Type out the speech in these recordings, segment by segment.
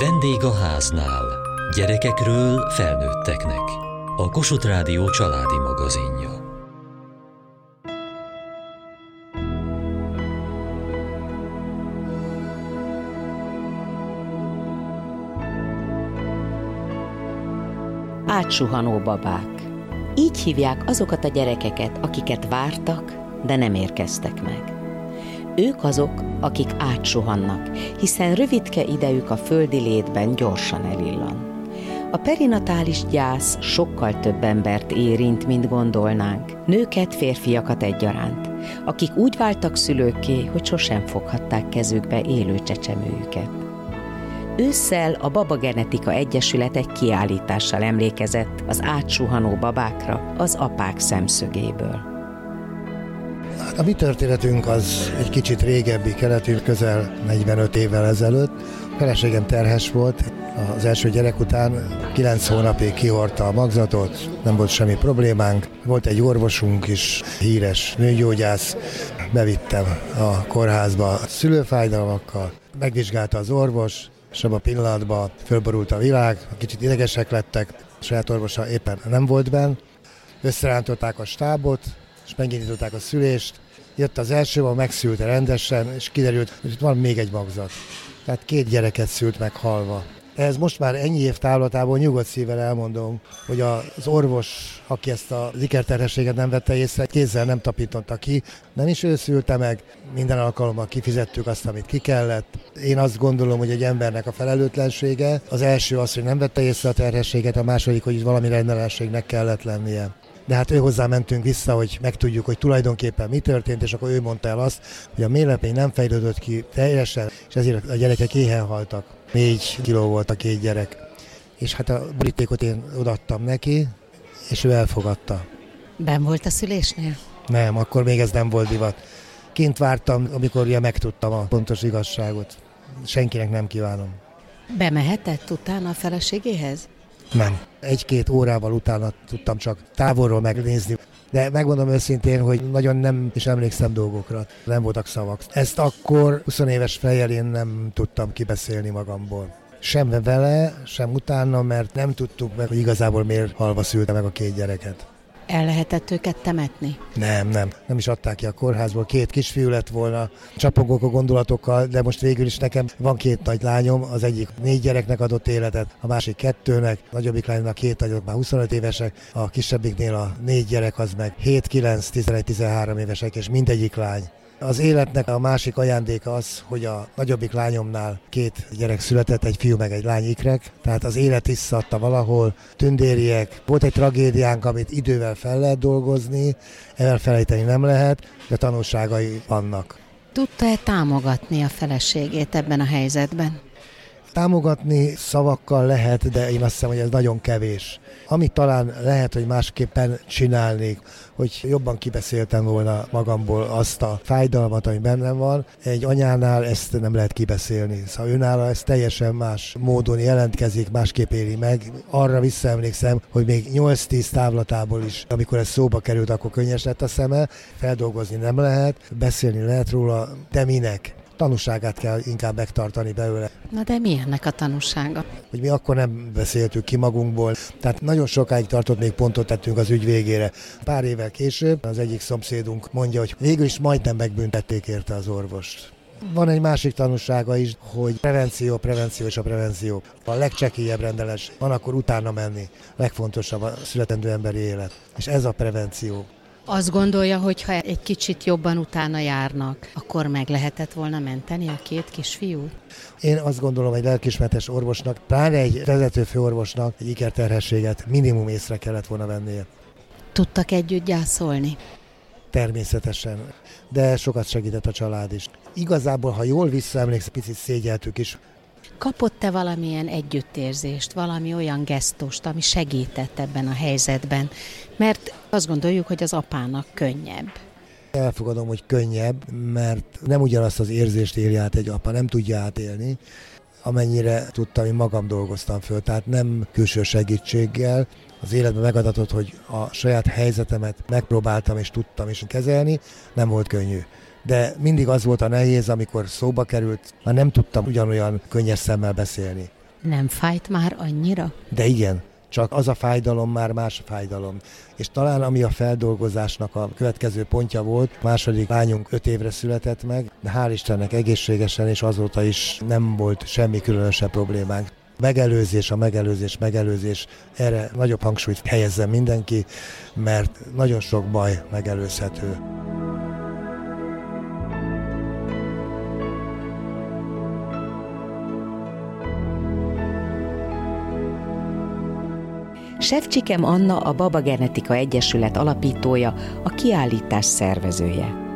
Vendég a háznál. Gyerekekről felnőtteknek. A Kossuth Rádió családi magazinja. Átsuhanó babák. Így hívják azokat a gyerekeket, akiket vártak, de nem érkeztek meg. Ők azok, akik átsuhannak, hiszen rövidke idejük a földi létben gyorsan elillan. A perinatális gyász sokkal több embert érint, mint gondolnánk, nőket, férfiakat egyaránt, akik úgy váltak szülőkké, hogy sosem foghatták kezükbe élő csecsemőjüket. Ősszel a Baba Genetika Egyesület egy kiállítással emlékezett az átsuhanó babákra az apák szemszögéből. A mi történetünk az egy kicsit régebbi keletű, közel 45 évvel ezelőtt. A feleségem terhes volt, az első gyerek után 9 hónapig kihordta a magzatot, nem volt semmi problémánk. Volt egy orvosunk is, híres nőgyógyász, bevittem a kórházba szülőfájdalmakkal, megvizsgálta az orvos, és abban a pillanatban fölborult a világ, kicsit idegesek lettek, a saját orvosa éppen nem volt benn, összerántották a stábot, és megindították a szülést. Jött az első, ahol megszülte rendesen, és kiderült, hogy itt van még egy magzat. Tehát két gyereket szült meg halva. Ez most már ennyi év távlatából nyugodt szívvel elmondom, hogy az orvos, aki ezt a ikerterhességet nem vette észre, kézzel nem tapította ki, nem is ő szülte meg, minden alkalommal kifizettük azt, amit ki kellett. Én azt gondolom, hogy egy embernek a felelőtlensége az első az, hogy nem vette észre a terhességet, a második, hogy valami rendellenségnek kellett lennie de hát ő hozzá mentünk vissza, hogy megtudjuk, hogy tulajdonképpen mi történt, és akkor ő mondta el azt, hogy a mélepény nem fejlődött ki teljesen, és ezért a gyerekek éhen haltak. Négy kiló volt a két gyerek. És hát a borítékot én odaadtam neki, és ő elfogadta. Ben volt a szülésnél? Nem, akkor még ez nem volt divat. Kint vártam, amikor ugye megtudtam a pontos igazságot. Senkinek nem kívánom. Bemehetett utána a feleségéhez? Nem. Egy-két órával utána tudtam csak távolról megnézni. De megmondom őszintén, hogy nagyon nem is emlékszem dolgokra. Nem voltak szavak. Ezt akkor 20 éves fejjel én nem tudtam kibeszélni magamból. Sem vele, sem utána, mert nem tudtuk meg, hogy igazából miért halva szülte meg a két gyereket. El lehetett őket temetni? Nem, nem. Nem is adták ki a kórházból. Két kisfiú lett volna. Csapongok a gondolatokkal, de most végül is nekem van két nagy lányom. Az egyik négy gyereknek adott életet, a másik kettőnek. A nagyobbik lánynak két nagyok már 25 évesek. A kisebbiknél a négy gyerek az meg 7, 9, 11, 13 évesek, és mindegyik lány. Az életnek a másik ajándéka az, hogy a nagyobbik lányomnál két gyerek született, egy fiú meg egy lány ikrek, tehát az élet visszadta valahol, tündériek. Volt egy tragédiánk, amit idővel fel lehet dolgozni, elfelejteni nem lehet, de tanulságai vannak. Tudta-e támogatni a feleségét ebben a helyzetben? Támogatni szavakkal lehet, de én azt hiszem, hogy ez nagyon kevés. Amit talán lehet, hogy másképpen csinálnék, hogy jobban kibeszéltem volna magamból azt a fájdalmat, ami bennem van. Egy anyánál ezt nem lehet kibeszélni. Szóval őnála ez teljesen más módon jelentkezik, másképp éri meg. Arra visszaemlékszem, hogy még 8-10 távlatából is, amikor ez szóba került, akkor könnyes lett a szeme. Feldolgozni nem lehet, beszélni lehet róla, de minek? Tanúságát kell inkább megtartani belőle. Na de mi ennek a tanúsága? Hogy mi akkor nem beszéltük ki magunkból, tehát nagyon sokáig tartott, még pontot tettünk az ügy végére. Pár évvel később az egyik szomszédunk mondja, hogy végül is majdnem megbüntették érte az orvost. Van egy másik tanúsága is, hogy prevenció, prevenció és a prevenció. A legcsekélyebb rendeles van akkor utána menni. Legfontosabb a születendő emberi élet. És ez a prevenció. Azt gondolja, hogy ha egy kicsit jobban utána járnak, akkor meg lehetett volna menteni a két kisfiút? Én azt gondolom, egy lelkismeretes orvosnak, pláne egy vezető főorvosnak egy ikerterhességet minimum észre kellett volna vennie. Tudtak együtt gyászolni? Természetesen, de sokat segített a család is. Igazából, ha jól visszaemlékszem, picit szégyeltük is, Kapott-e valamilyen együttérzést, valami olyan gesztust, ami segített ebben a helyzetben? Mert azt gondoljuk, hogy az apának könnyebb. Elfogadom, hogy könnyebb, mert nem ugyanazt az érzést éli át egy apa, nem tudja átélni, amennyire tudtam, én magam dolgoztam föl, tehát nem külső segítséggel, az életben megadatott, hogy a saját helyzetemet megpróbáltam és tudtam is kezelni, nem volt könnyű de mindig az volt a nehéz, amikor szóba került, már nem tudtam ugyanolyan könnyes szemmel beszélni. Nem fájt már annyira? De igen, csak az a fájdalom már más fájdalom. És talán ami a feldolgozásnak a következő pontja volt, második lányunk öt évre született meg, de hál' Istennek egészségesen, és azóta is nem volt semmi különösebb problémánk. Megelőzés, a megelőzés, megelőzés, erre nagyobb hangsúlyt helyezzen mindenki, mert nagyon sok baj megelőzhető. Sevcsikem Anna a Baba Genetika Egyesület alapítója, a kiállítás szervezője.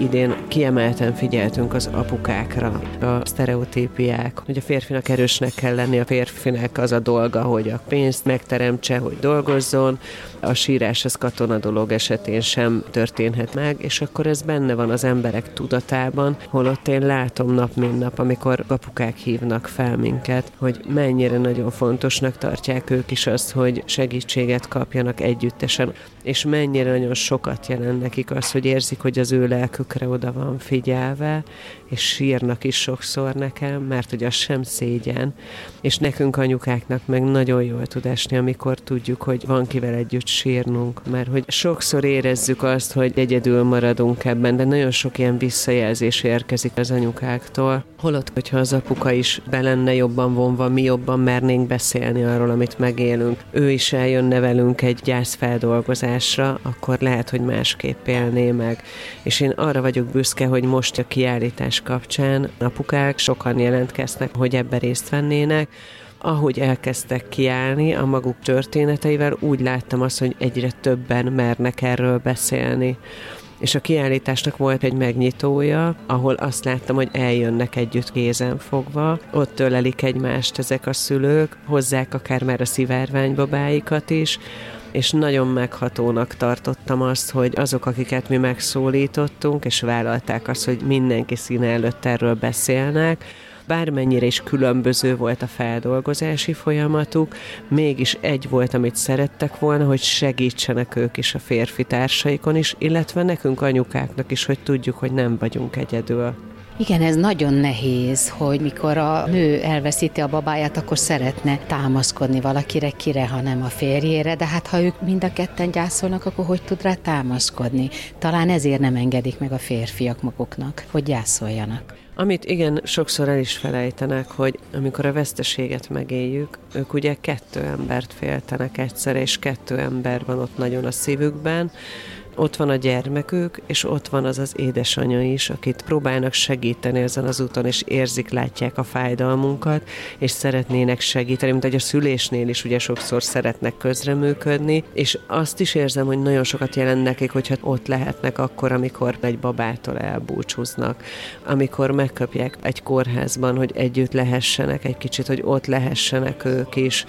Idén kiemelten figyeltünk az apukákra, a sztereotípiák, hogy a férfinak erősnek kell lenni, a férfinek az a dolga, hogy a pénzt megteremtse, hogy dolgozzon, a sírás az katona dolog esetén sem történhet meg, és akkor ez benne van az emberek tudatában, holott én látom nap mint nap, amikor apukák hívnak fel minket, hogy mennyire nagyon fontosnak tartják ők is azt, hogy segítséget kapjanak együttesen, és mennyire nagyon sokat jelent nekik az, hogy érzik, hogy az ő lelkükre oda van figyelve, és sírnak is sokszor nekem, mert hogy az sem szégyen, és nekünk anyukáknak meg nagyon jól tud esni, amikor tudjuk, hogy van kivel együtt sírnunk, mert hogy sokszor érezzük azt, hogy egyedül maradunk ebben, de nagyon sok ilyen visszajelzés érkezik az anyukáktól. Holott, hogyha az apuka is be lenne jobban vonva, mi jobban mernénk beszélni arról, amit megélünk, ő is eljönne velünk egy gyászfeldolgozásra, akkor lehet, hogy másképp élné meg. És én arra vagyok büszke, hogy most a kiállítás kapcsán apukák sokan jelentkeznek, hogy ebbe részt vennének, ahogy elkezdtek kiállni a maguk történeteivel, úgy láttam azt, hogy egyre többen mernek erről beszélni. És a kiállításnak volt egy megnyitója, ahol azt láttam, hogy eljönnek együtt kézen fogva, ott tölelik egymást ezek a szülők, hozzák akár már a szivárványbabáikat is, és nagyon meghatónak tartottam azt, hogy azok, akiket mi megszólítottunk, és vállalták azt, hogy mindenki színe előtt erről beszélnek, bármennyire is különböző volt a feldolgozási folyamatuk, mégis egy volt, amit szerettek volna, hogy segítsenek ők is a férfi társaikon is, illetve nekünk anyukáknak is, hogy tudjuk, hogy nem vagyunk egyedül. Igen, ez nagyon nehéz, hogy mikor a nő elveszíti a babáját, akkor szeretne támaszkodni valakire, kire, ha nem a férjére, de hát ha ők mind a ketten gyászolnak, akkor hogy tud rá támaszkodni? Talán ezért nem engedik meg a férfiak maguknak, hogy gyászoljanak. Amit igen, sokszor el is felejtenek, hogy amikor a veszteséget megéljük, ők ugye kettő embert féltenek egyszer, és kettő ember van ott nagyon a szívükben, ott van a gyermekük, és ott van az az édesanyja is, akit próbálnak segíteni ezen az úton, és érzik, látják a fájdalmunkat, és szeretnének segíteni, mint hogy a szülésnél is ugye sokszor szeretnek közreműködni, és azt is érzem, hogy nagyon sokat jelent nekik, hogyha ott lehetnek akkor, amikor egy babától elbúcsúznak, amikor megkapják egy kórházban, hogy együtt lehessenek egy kicsit, hogy ott lehessenek ők is,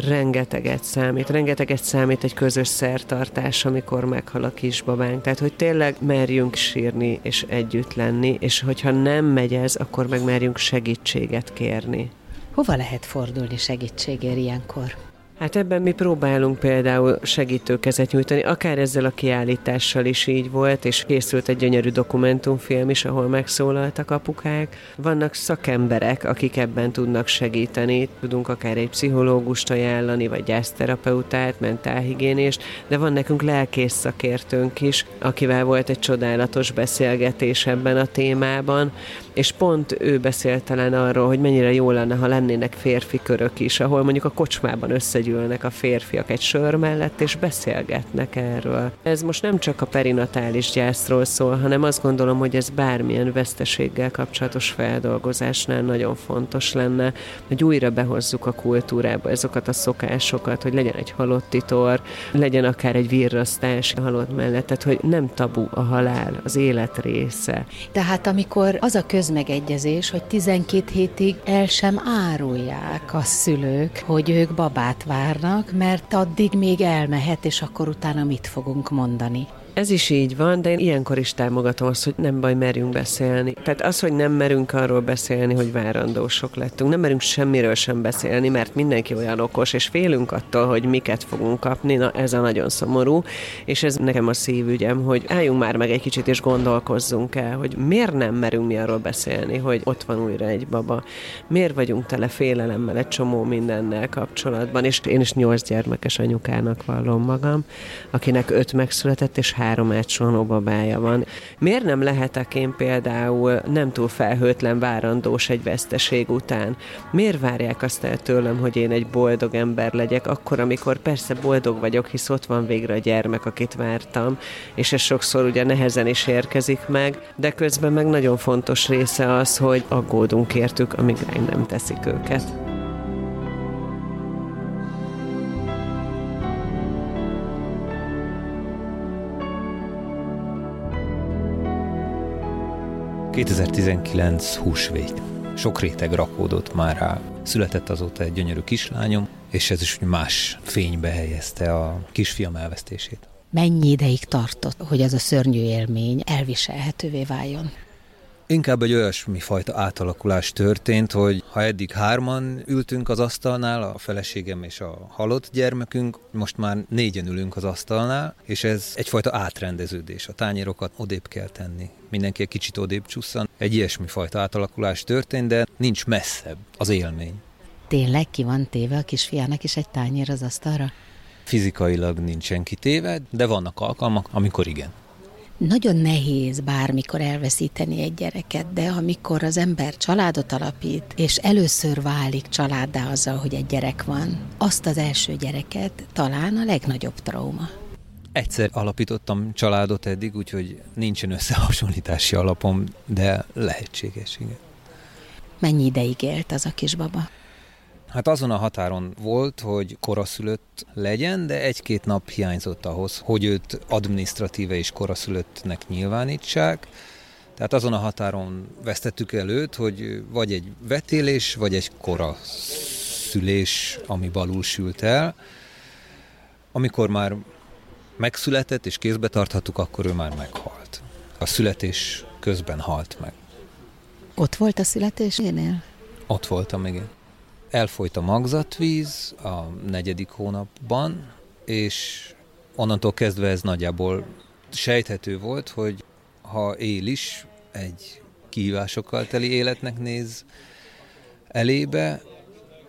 rengeteget számít. Rengeteget számít egy közös szertartás, amikor meghal a kisbabánk. Tehát, hogy tényleg merjünk sírni és együtt lenni, és hogyha nem megy ez, akkor meg merjünk segítséget kérni. Hova lehet fordulni segítségért ilyenkor? Hát ebben mi próbálunk például segítőkezet nyújtani, akár ezzel a kiállítással is így volt, és készült egy gyönyörű dokumentumfilm is, ahol megszólaltak apukák. Vannak szakemberek, akik ebben tudnak segíteni, tudunk akár egy pszichológust ajánlani, vagy gyászterapeutát, mentálhigiénést, de van nekünk lelkész szakértőnk is, akivel volt egy csodálatos beszélgetés ebben a témában, és pont ő beszélt talán arról, hogy mennyire jó lenne, ha lennének férfi körök is, ahol mondjuk a kocsmában összegyűlnek a férfiak egy sör mellett, és beszélgetnek erről. Ez most nem csak a perinatális gyászról szól, hanem azt gondolom, hogy ez bármilyen veszteséggel kapcsolatos feldolgozásnál nagyon fontos lenne, hogy újra behozzuk a kultúrába ezeket a szokásokat, hogy legyen egy halotti tor, legyen akár egy virrasztás a halott mellett, tehát hogy nem tabu a halál, az élet része. Tehát amikor az a köz közmegegyezés, hogy 12 hétig el sem árulják a szülők, hogy ők babát várnak, mert addig még elmehet, és akkor utána mit fogunk mondani. Ez is így van, de én ilyenkor is támogatom azt, hogy nem baj, merjünk beszélni. Tehát az, hogy nem merünk arról beszélni, hogy várandósok lettünk, nem merünk semmiről sem beszélni, mert mindenki olyan okos, és félünk attól, hogy miket fogunk kapni, na ez a nagyon szomorú, és ez nekem a szívügyem, hogy álljunk már meg egy kicsit, és gondolkozzunk el, hogy miért nem merünk mi arról beszélni, hogy ott van újra egy baba, miért vagyunk tele félelemmel egy csomó mindennel kapcsolatban, és én is nyolc gyermekes anyukának vallom magam, akinek öt megszületett, és három átsuhanó babája van. Miért nem lehetek én például nem túl felhőtlen várandós egy veszteség után? Miért várják azt el tőlem, hogy én egy boldog ember legyek, akkor, amikor persze boldog vagyok, hisz ott van végre a gyermek, akit vártam, és ez sokszor ugye nehezen is érkezik meg, de közben meg nagyon fontos része az, hogy aggódunk értük, amíg nem teszik őket. 2019 húsvét. Sok réteg rakódott már rá. Született azóta egy gyönyörű kislányom, és ez is más fénybe helyezte a kisfiam elvesztését. Mennyi ideig tartott, hogy ez a szörnyű élmény elviselhetővé váljon? Inkább egy olyasmi fajta átalakulás történt, hogy ha eddig hárman ültünk az asztalnál, a feleségem és a halott gyermekünk, most már négyen ülünk az asztalnál, és ez egyfajta átrendeződés. A tányérokat odébb kell tenni. Mindenki egy kicsit odébb csusszan. Egy ilyesmi fajta átalakulás történt, de nincs messzebb az élmény. Tényleg ki van téve a kisfiának is egy tányér az asztalra? Fizikailag nincsen kitéve, de vannak alkalmak, amikor igen. Nagyon nehéz bármikor elveszíteni egy gyereket, de amikor az ember családot alapít, és először válik családdá azzal, hogy egy gyerek van, azt az első gyereket talán a legnagyobb trauma. Egyszer alapítottam családot eddig, úgyhogy nincsen összehasonlítási alapom, de lehetséges, igen. Mennyi ideig élt az a kisbaba? Hát azon a határon volt, hogy koraszülött legyen, de egy-két nap hiányzott ahhoz, hogy őt administratíve és koraszülöttnek nyilvánítsák. Tehát azon a határon vesztettük előtt, hogy vagy egy vetélés, vagy egy koraszülés, ami balul sült el. Amikor már megszületett és kézbe tarthattuk, akkor ő már meghalt. A születés közben halt meg. Ott volt a születésénél? Ott voltam, igen. Elfolyt a magzatvíz a negyedik hónapban, és onnantól kezdve ez nagyjából sejthető volt, hogy ha él is, egy kihívásokkal teli életnek néz elébe,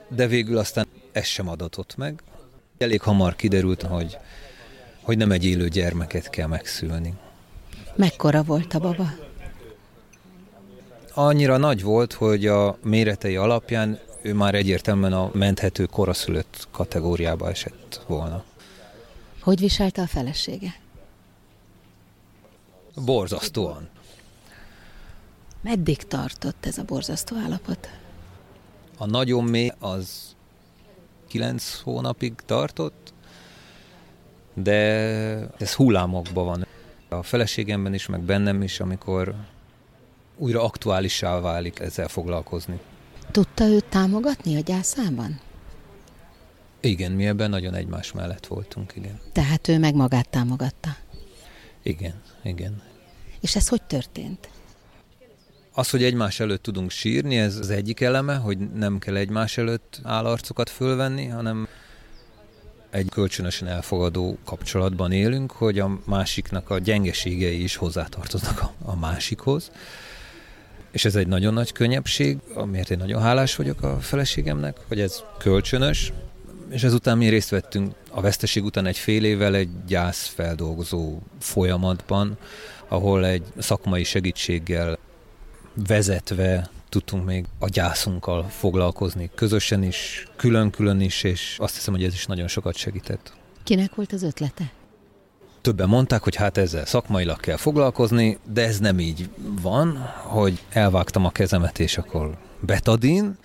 de végül aztán ez sem adatott meg. Elég hamar kiderült, hogy, hogy nem egy élő gyermeket kell megszülni. Mekkora volt a baba? Annyira nagy volt, hogy a méretei alapján ő már egyértelműen a menthető koraszülött kategóriába esett volna. Hogy viselte a felesége? Borzasztóan. Meddig tartott ez a borzasztó állapot? A nagyon mély az kilenc hónapig tartott, de ez hullámokban van. A feleségemben is, meg bennem is, amikor újra aktuálissá válik ezzel foglalkozni. Tudta őt támogatni a gyászában? Igen, mi ebben nagyon egymás mellett voltunk, igen. Tehát ő meg magát támogatta? Igen, igen. És ez hogy történt? Az, hogy egymás előtt tudunk sírni, ez az egyik eleme, hogy nem kell egymás előtt állarcokat fölvenni, hanem egy kölcsönösen elfogadó kapcsolatban élünk, hogy a másiknak a gyengeségei is hozzátartoznak a, a másikhoz. És ez egy nagyon nagy könnyebbség, amiért én nagyon hálás vagyok a feleségemnek, hogy ez kölcsönös, és ezután mi részt vettünk a veszteség után egy fél évvel egy gyászfeldolgozó folyamatban, ahol egy szakmai segítséggel vezetve tudtunk még a gyászunkkal foglalkozni, közösen is, külön-külön is, és azt hiszem, hogy ez is nagyon sokat segített. Kinek volt az ötlete? Többen mondták, hogy hát ezzel szakmailag kell foglalkozni, de ez nem így van, hogy elvágtam a kezemet, és akkor betadin,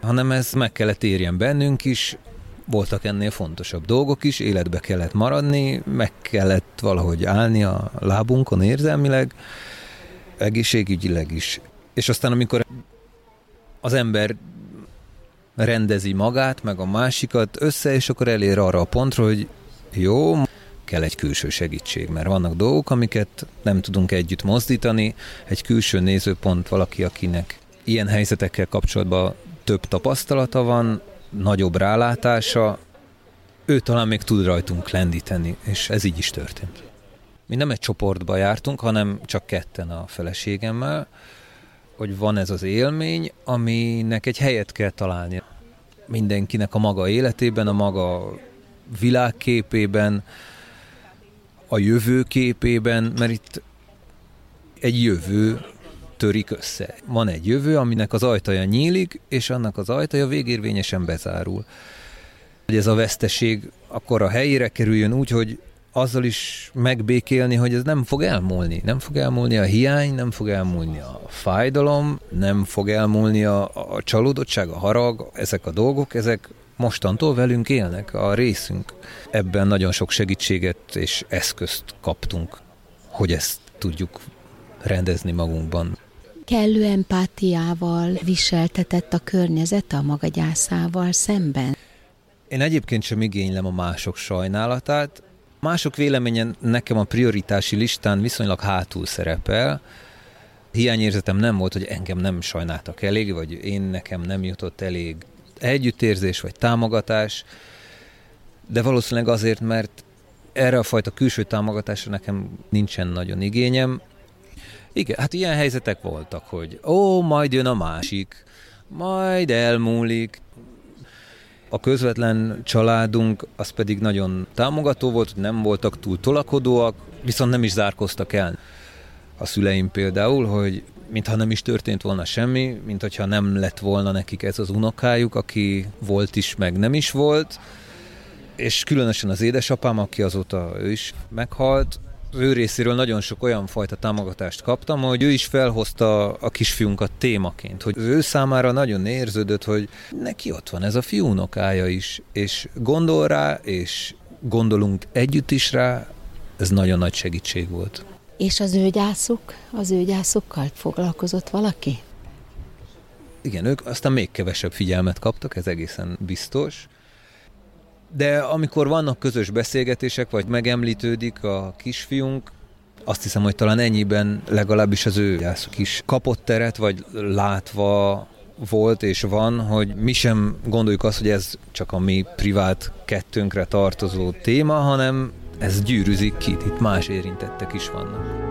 hanem ez meg kellett érjen bennünk is, voltak ennél fontosabb dolgok is, életbe kellett maradni, meg kellett valahogy állni a lábunkon érzelmileg, egészségügyileg is. És aztán amikor az ember rendezi magát, meg a másikat össze, és akkor elér arra a pontra, hogy jó, kell egy külső segítség, mert vannak dolgok, amiket nem tudunk együtt mozdítani, egy külső nézőpont valaki, akinek ilyen helyzetekkel kapcsolatban több tapasztalata van, nagyobb rálátása, ő talán még tud rajtunk lendíteni, és ez így is történt. Mi nem egy csoportba jártunk, hanem csak ketten a feleségemmel, hogy van ez az élmény, aminek egy helyet kell találni. Mindenkinek a maga életében, a maga világképében, a jövőképében, mert itt egy jövő törik össze. Van egy jövő, aminek az ajtaja nyílik, és annak az ajtaja végérvényesen bezárul. Hogy ez a veszteség akkor a helyére kerüljön úgy, hogy azzal is megbékélni, hogy ez nem fog elmúlni. Nem fog elmúlni a hiány, nem fog elmúlni a fájdalom, nem fog elmúlni a, a csalódottság, a harag, ezek a dolgok, ezek mostantól velünk élnek, a részünk. Ebben nagyon sok segítséget és eszközt kaptunk, hogy ezt tudjuk rendezni magunkban. Kellő empátiával viseltetett a környezet a maga gyászával szemben? Én egyébként sem igénylem a mások sajnálatát. Mások véleményen nekem a prioritási listán viszonylag hátul szerepel. Hiányérzetem nem volt, hogy engem nem sajnáltak elég, vagy én nekem nem jutott elég együttérzés vagy támogatás, de valószínűleg azért, mert erre a fajta külső támogatásra nekem nincsen nagyon igényem. Igen, hát ilyen helyzetek voltak, hogy ó, majd jön a másik, majd elmúlik. A közvetlen családunk az pedig nagyon támogató volt, nem voltak túl tolakodóak, viszont nem is zárkoztak el. A szüleim például, hogy mintha nem is történt volna semmi, mint hogyha nem lett volna nekik ez az unokájuk, aki volt is, meg nem is volt, és különösen az édesapám, aki azóta ő is meghalt, ő részéről nagyon sok olyan fajta támogatást kaptam, hogy ő is felhozta a kisfiunkat témaként, hogy ő számára nagyon érződött, hogy neki ott van ez a fiúnokája is, és gondol rá, és gondolunk együtt is rá, ez nagyon nagy segítség volt. És az ő gyászuk, az ő gyászukkal foglalkozott valaki? Igen, ők aztán még kevesebb figyelmet kaptak, ez egészen biztos. De amikor vannak közös beszélgetések, vagy megemlítődik a kisfiunk, azt hiszem, hogy talán ennyiben legalábbis az ő gyászuk is kapott teret, vagy látva volt és van, hogy mi sem gondoljuk azt, hogy ez csak a mi privát kettőnkre tartozó téma, hanem ez gyűrűzik ki, itt más érintettek is vannak.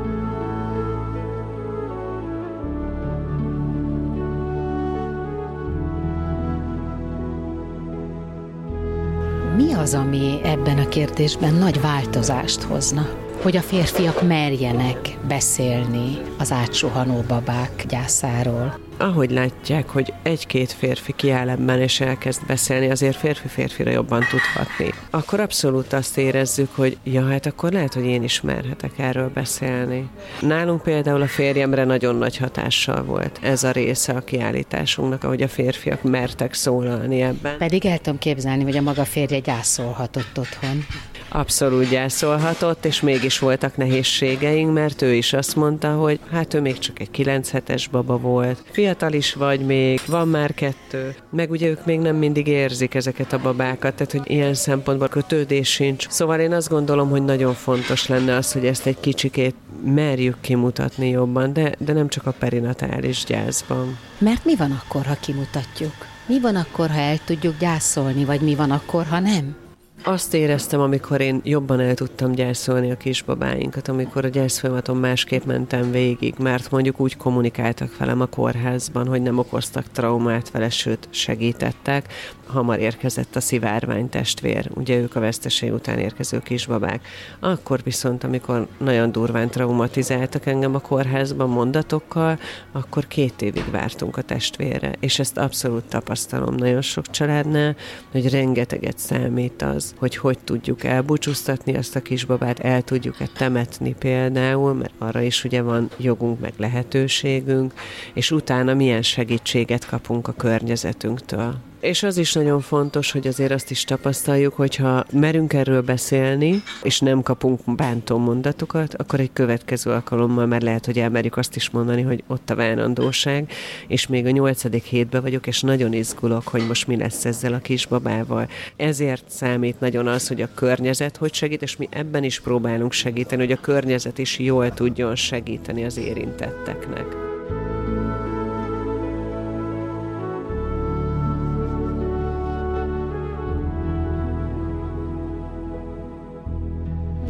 Mi az, ami ebben a kérdésben nagy változást hozna? Hogy a férfiak merjenek beszélni az átsuhanó babák gyászáról? Ahogy látják, hogy egy-két férfi kiáll ebben és elkezd beszélni, azért férfi-férfira jobban tudhatni, akkor abszolút azt érezzük, hogy ja, hát akkor lehet, hogy én is merhetek erről beszélni. Nálunk például a férjemre nagyon nagy hatással volt ez a része a kiállításunknak, ahogy a férfiak mertek szólalni ebben. Pedig el tudom képzelni, hogy a maga férje gyászolhatott otthon. Abszolút gyászolhatott, és mégis voltak nehézségeink, mert ő is azt mondta, hogy hát ő még csak egy 9 hetes baba volt. Fiatal is vagy még, van már kettő. Meg ugye ők még nem mindig érzik ezeket a babákat, tehát hogy ilyen szempontból kötődés sincs. Szóval én azt gondolom, hogy nagyon fontos lenne az, hogy ezt egy kicsikét merjük kimutatni jobban, de, de nem csak a perinatális gyászban. Mert mi van akkor, ha kimutatjuk? Mi van akkor, ha el tudjuk gyászolni, vagy mi van akkor, ha nem? Azt éreztem, amikor én jobban el tudtam gyászolni a kisbabáinkat, amikor a gyászfolyamaton másképp mentem végig, mert mondjuk úgy kommunikáltak velem a kórházban, hogy nem okoztak traumát vele, sőt segítettek, hamar érkezett a szivárvány testvér, ugye ők a veszteség után érkező kisbabák. Akkor viszont, amikor nagyon durván traumatizáltak engem a kórházban mondatokkal, akkor két évig vártunk a testvérre, és ezt abszolút tapasztalom nagyon sok családnál, hogy rengeteget számít az, hogy hogy tudjuk elbúcsúztatni azt a kisbabát, el tudjuk-e temetni például, mert arra is ugye van jogunk, meg lehetőségünk, és utána milyen segítséget kapunk a környezetünktől És az is nagyon fontos, hogy azért azt is tapasztaljuk, hogyha merünk erről beszélni, és nem kapunk bántó mondatokat, akkor egy következő alkalommal már lehet, hogy elmerjük azt is mondani, hogy ott a várandóság, és még a nyolcadik hétbe vagyok, és nagyon izgulok, hogy most mi lesz ezzel a kisbabával. Ezért számít nagyon az, hogy a környezet hogy segít, és mi ebben is próbálunk segíteni, hogy a környezet is jól tudjon segíteni az érintetteknek.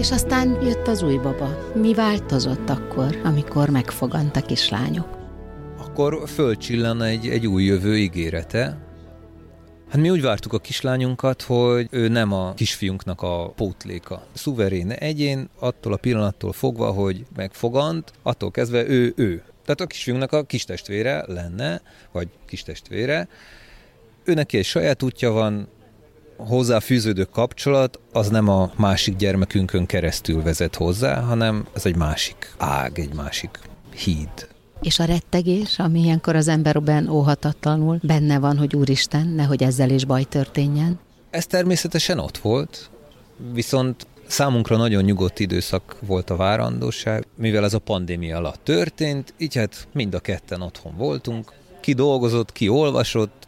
És aztán jött az új baba. Mi változott akkor, amikor megfogant a kislányok? Akkor fölcsillan egy, egy új jövő ígérete, Hát mi úgy vártuk a kislányunkat, hogy ő nem a kisfiunknak a pótléka. Szuverén egyén, attól a pillanattól fogva, hogy megfogant, attól kezdve ő ő. Tehát a kisfiunknak a kistestvére lenne, vagy kistestvére. Ő neki egy saját útja van, hozzá fűződő kapcsolat az nem a másik gyermekünkön keresztül vezet hozzá, hanem ez egy másik ág, egy másik híd. És a rettegés, ami ilyenkor az emberben óhatatlanul benne van, hogy úristen, nehogy ezzel is baj történjen? Ez természetesen ott volt, viszont számunkra nagyon nyugodt időszak volt a várandóság, mivel ez a pandémia alatt történt, így hát mind a ketten otthon voltunk, ki dolgozott, ki olvasott,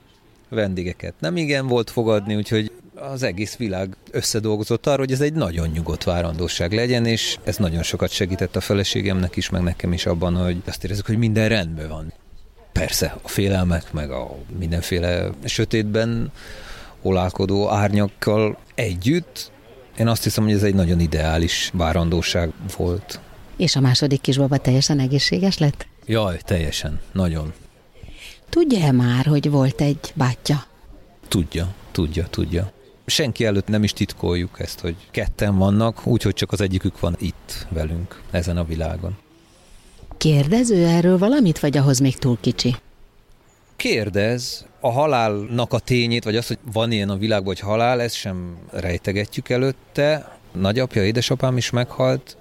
vendégeket nem igen volt fogadni, úgyhogy az egész világ összedolgozott arra, hogy ez egy nagyon nyugodt várandóság legyen, és ez nagyon sokat segített a feleségemnek is, meg nekem is abban, hogy azt érezzük, hogy minden rendben van. Persze, a félelmek, meg a mindenféle sötétben olálkodó árnyakkal együtt, én azt hiszem, hogy ez egy nagyon ideális várandóság volt. És a második kisbaba teljesen egészséges lett? Jaj, teljesen, nagyon. Tudja-e már, hogy volt egy bátyja? Tudja, tudja, tudja senki előtt nem is titkoljuk ezt, hogy ketten vannak, úgyhogy csak az egyikük van itt velünk, ezen a világon. Kérdező erről valamit, vagy ahhoz még túl kicsi? Kérdez, a halálnak a tényét, vagy az, hogy van ilyen a világban, hogy halál, ezt sem rejtegetjük előtte. Nagyapja, édesapám is meghalt.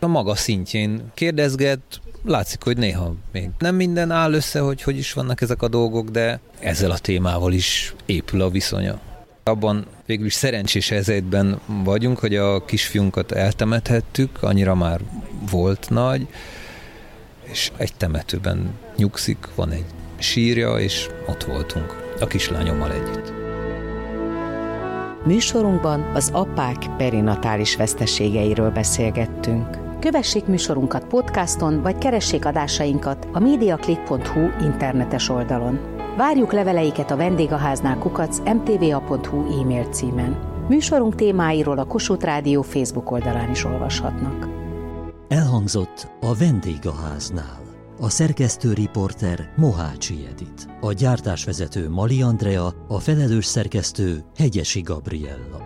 A maga szintjén kérdezget, látszik, hogy néha még nem minden áll össze, hogy hogy is vannak ezek a dolgok, de ezzel a témával is épül a viszonya. Abban végül is szerencsés helyzetben vagyunk, hogy a kisfiunkat eltemethettük, annyira már volt nagy, és egy temetőben nyugszik, van egy sírja, és ott voltunk a kislányommal együtt. Műsorunkban az apák perinatális veszteségeiről beszélgettünk. Kövessék műsorunkat podcaston, vagy keressék adásainkat a mediaclick.hu internetes oldalon. Várjuk leveleiket a vendégháznál kukac mtva.hu e-mail címen. Műsorunk témáiról a Kossuth Rádió Facebook oldalán is olvashatnak. Elhangzott a vendégháznál. A szerkesztő riporter Mohácsi Edit, a gyártásvezető Mali Andrea, a felelős szerkesztő Hegyesi Gabriella.